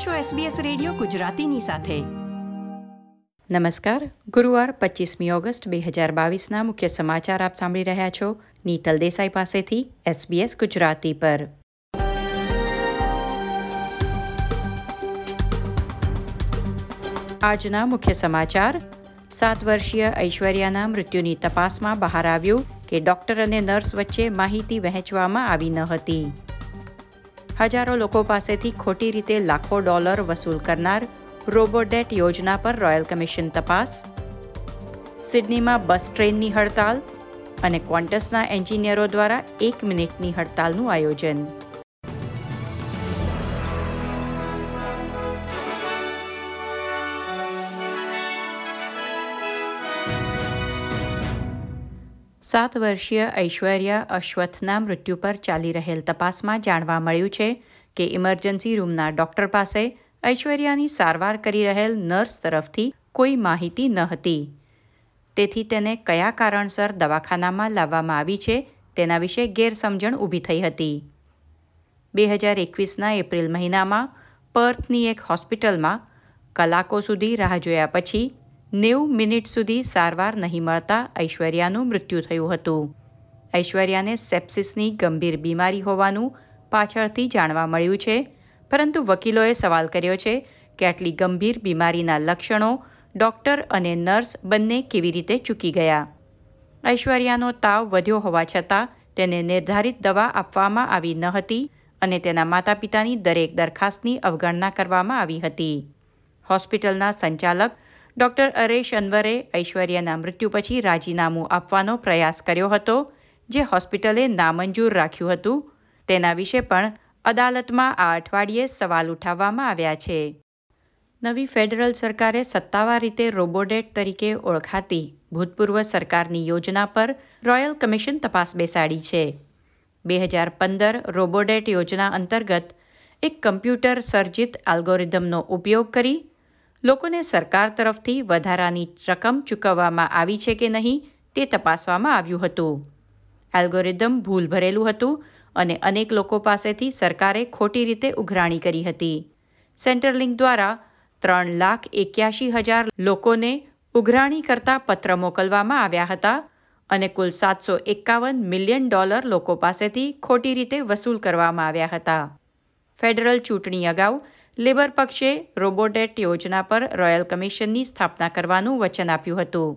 આપ છો SBS radio ગુજરાતીની સાથે. નમસ્કાર. ગુરુવાર પચીસમી ઓગસ્ટ બે હજાર બાવીસના મુખ્ય સમાચાર આપ સાંભળી રહ્યા છો નીતલ દેસાઈ પાસેથી SBS ગુજરાતી પર. આજના મુખ્ય સમાચાર. સાત વર્ષીય ઐશ્વર્યાના મૃત્યુની તપાસમાં બહાર આવ્યું કે ડોક્ટર અને નર્સ વચ્ચે માહિતી વહેંચવામાં આવી ન હતી. હજારો લોકો પાસેથી ખોટી રીતે લાખો ડોલર વસૂલ કરનાર રોબોડેટ યોજના પર રોયલ કમિશન તપાસ, સિડનીમાં બસ ટ્રેનની હડતાલ અને ક્વોન્ટસના એન્જિનિયરો દ્વારા એક મિનિટની હડતાલનું આયોજન. સાત વર્ષીય ઐશ્વર્યા અશ્વથના મૃત્યુ પર ચાલી રહેલ તપાસમાં જાણવા મળ્યું છે કે ઇમરજન્સી રૂમના ડોક્ટર પાસે ઐશ્વર્યાની સારવાર કરી રહેલ નર્સ તરફથી કોઈ માહિતી ન હતી. તેથી તેને કયા કારણસર દવાખાનામાં લાવવામાં આવી છે તેના વિશે ગેરસમજણ ઊભી થઈ હતી. બે હજાર એકવીસના એપ્રિલ મહિનામાં પર્થની એક હોસ્પિટલમાં કલાકો સુધી રાહ જોયા પછી નેવું મિનિટ સુધી સારવાર નહીં મળતા ઐશ્વર્યાનું મૃત્યુ થયું હતું. ઐશ્વર્યાને સેપ્સિસની ગંભીર બીમારી હોવાનું પાછળથી જાણવા મળ્યું છે, પરંતુ વકીલોએ સવાલ કર્યો છે કે આટલી ગંભીર બીમારીના લક્ષણો ડોક્ટર અને નર્સ બંને કેવી રીતે ચૂકી ગયા. ઐશ્વર્યાનો તાવ વધ્યો હોવા છતાં તેને નિર્ધારિત દવા આપવામાં આવી ન હતી અને તેના માતા પિતાની દરેક દરખાસ્તની અવગણના કરવામાં આવી હતી. હોસ્પિટલના સંચાલક ડોક્ટર અરેશ અનવરે ઐશ્વર્યાના મૃત્યુ પછી રાજીનામું આપવાનો પ્રયાસ કર્યો હતો, જે હોસ્પિટલે નામંજૂર રાખ્યું હતું. તેના વિશે પણ અદાલતમાં આ અઠવાડિયે સવાલ ઉઠાવવામાં આવ્યા છે. નવી ફેડરલ સરકારે સત્તાવાર રીતે રોબોડેટ તરીકે ઓળખાતી ભૂતપૂર્વ સરકારની યોજના પર રોયલ કમિશન તપાસ બેસાડી છે. બે હજાર પંદર રોબોડેટ યોજના અંતર્ગત એક કમ્પ્યુટર સર્જિત આલ્ગોરિધમનો ઉપયોગ કરી લોકોને સરકાર તરફથી વધારાની રકમ ચૂકવવામાં આવી છે કે નહીં તે તપાસવામાં આવ્યું હતું. એલ્ગોરિધમ ભૂલ ભરેલું હતું અને અનેક લોકો પાસેથી સરકારે ખોટી રીતે ઉઘરાણી કરી હતી. સેન્ટરલિંક દ્વારા ત્રણ લાખ એક્યાશી હજાર લોકોને ઉઘરાણી કરતા પત્ર મોકલવામાં આવ્યા હતા અને કુલ સાતસો એકાવન મિલિયન ડોલર લોકો પાસેથી ખોટી રીતે વસૂલ કરવામાં આવ્યા હતા. ફેડરલ ચૂંટણી અગાઉ લેબર પક્ષે રોબોટેટ યોજના પર રોયલ કમિશનની સ્થાપના કરવાનું વચન આપ્યું હતું.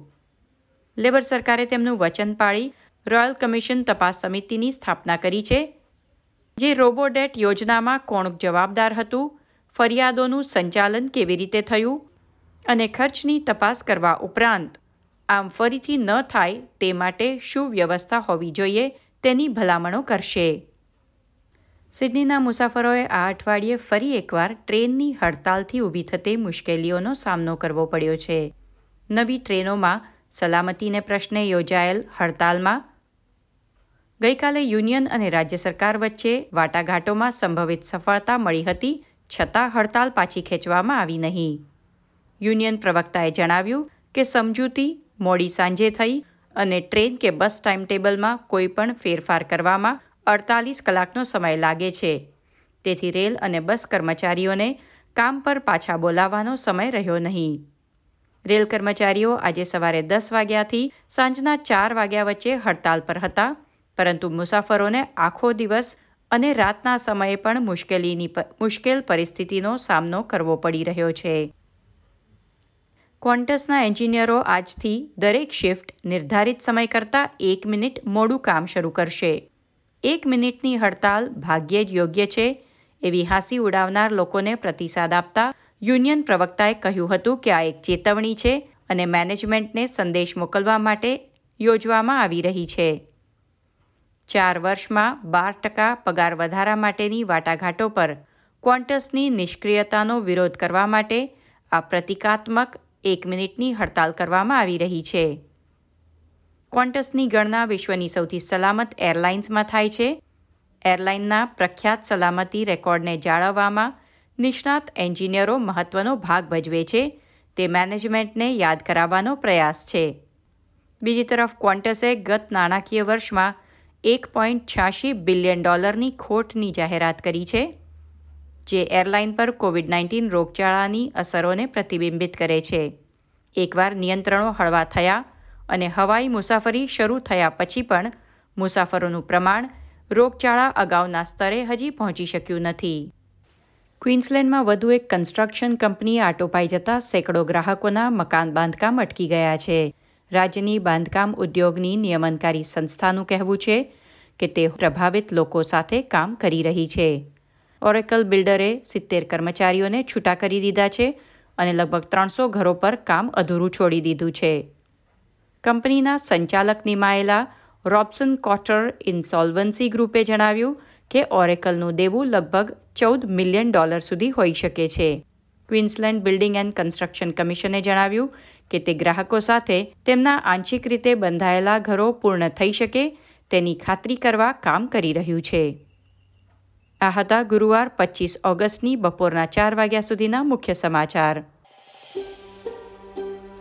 લેબર સરકારે તેમનું વચન પાળી રોયલ કમિશન તપાસ સમિતિની સ્થાપના કરી છે, જે રોબોડેટ યોજનામાં કોણ જવાબદાર હતું, ફરિયાદોનું સંચાલન કેવી રીતે થયું અને ખર્ચની તપાસ કરવા ઉપરાંત આમ ફરીથી ન થાય તે માટે શું વ્યવસ્થા હોવી જોઈએ તેની ભલામણો કરશે. સિડનીના મુસાફરોએ આ અઠવાડિયે ફરી એકવાર ટ્રેનની હડતાલથી ઊભી થતી મુશ્કેલીઓનો સામનો કરવો પડ્યો છે. નવી ટ્રેનોમાં સલામતીને પ્રશ્ને યોજાયેલ હડતાલમાં ગઈકાલે યુનિયન અને રાજ્ય સરકાર વચ્ચે વાટાઘાટોમાં સંભવિત સફળતા મળી હતી, છતાં હડતાલ પાછી ખેંચવામાં આવી નહીં. યુનિયન પ્રવક્તાએ જણાવ્યું કે સમજૂતી મોડી સાંજે થઈ અને ટ્રેન કે બસ ટાઈમ ટેબલમાં કોઈ પણ ફેરફાર કરવામાં અડતાલીસ કલાકનો સમય લાગે છે. તેથી રેલ અને બસ કર્મચારીઓને કામ પર પાછા બોલાવવાનો સમય રહ્યો નહીં. રેલ કર્મચારીઓ આજે સવારે દસ વાગ્યાથી સાંજના ચાર વાગ્યા વચ્ચે હડતાલ પર હતા, પરંતુ મુસાફરોને આખો દિવસ અને રાતના સમયે પણ મુશ્કેલીની મુશ્કેલ પરિસ્થિતિનો સામનો કરવો પડી રહ્યો છે. ક્વોન્ટસના એન્જિનિયરો આજથી દરેક શિફ્ટ નિર્ધારિત સમય કરતાં એક મિનિટ મોડું કામ શરૂ કરશે. એક મિનિટની હડતાલ ભાગ્યે જ યોગ્ય છે, એવી હાંસી ઉડાવનાર લોકોને પ્રતિસાદ આપતા યુનિયન પ્રવક્તાએ કહ્યું હતું કે આ એક ચેતવણી છે અને મેનેજમેન્ટને સંદેશ મોકલવા માટે યોજવામાં આવી રહી છે. ચાર વર્ષમાં બાર ટકા પગાર વધારા માટેની વાટાઘાટો પર ક્વોન્ટસની નિષ્ક્રિયતાનો વિરોધ કરવા માટે આ પ્રતિકાત્મક એક મિનિટની હડતાલ કરવામાં આવી રહી છે. ક્વોન્ટસની ગણના વિશ્વની સૌથી સલામત એરલાઇન્સમાં થાય છે. એરલાઇનના પ્રખ્યાત સલામતી રેકોર્ડને જાળવવામાં નિષ્ણાત એન્જિનિયરો મહત્વનો ભાગ ભજવે છે. તે મેનેજમેન્ટને યાદ કરાવવાનો પ્રયાસ છે. બીજી તરફ ક્વોન્ટસે ગત નાણાકીય વર્ષમાં એક પોઈન્ટ છ્યાસી બિલિયન ડોલરની ખોટની જાહેરાત કરી છે, જે એરલાઇન પર કોવિડ નાઇન્ટીન રોગચાળાની અસરોને પ્રતિબિંબિત કરે છે. એકવાર નિયંત્રણો હળવા થયા અને હવાઈ મુસાફરી શરૂ થયા પછી પણ મુસાફરોનું પ્રમાણ રોગચાળા અગાઉના સ્તરે હજી પહોંચી શક્યું નથી. ક્વીન્સલેન્ડમાં વધુ એક કન્સ્ટ્રક્શન કંપની આટોપાઈ જતા સેંકડો ગ્રાહકોના મકાન બાંધકામ અટકી ગયા છે. રાજ્યની બાંધકામ ઉદ્યોગની નિયમનકારી સંસ્થાનું કહેવું છે કે તે પ્રભાવિત લોકો સાથે કામ કરી રહી છે. ઓરેકલ બિલ્ડરે સિત્તેર કર્મચારીઓને છૂટા કરી દીધા છે અને લગભગ ત્રણસો ઘરો પર કામ અધૂરું છોડી દીધું છે. કંપનીના સંચાલક નિમાયેલા રોબસન કોટર ઇન્સોલ્વન્સી ગ્રુપે જણાવ્યું કે ઓરેકલનું દેવું લગભગ ચૌદ મિલિયન ડોલર સુધી હોઈ શકે છે. ક્વિન્સલેન્ડ બિલ્ડિંગ એન્ડ કન્સ્ટ્રક્શન કમિશને જણાવ્યું કે તે ગ્રાહકો સાથે તેમના આંશિક રીતે બંધાયેલા ઘરો પૂર્ણ થઈ શકે તેની ખાતરી કરવા કામ કરી રહ્યું છે. આ હતા ગુરુવાર પચીસ ઓગસ્ટની બપોરના ચાર વાગ્યા સુધીના મુખ્ય સમાચાર.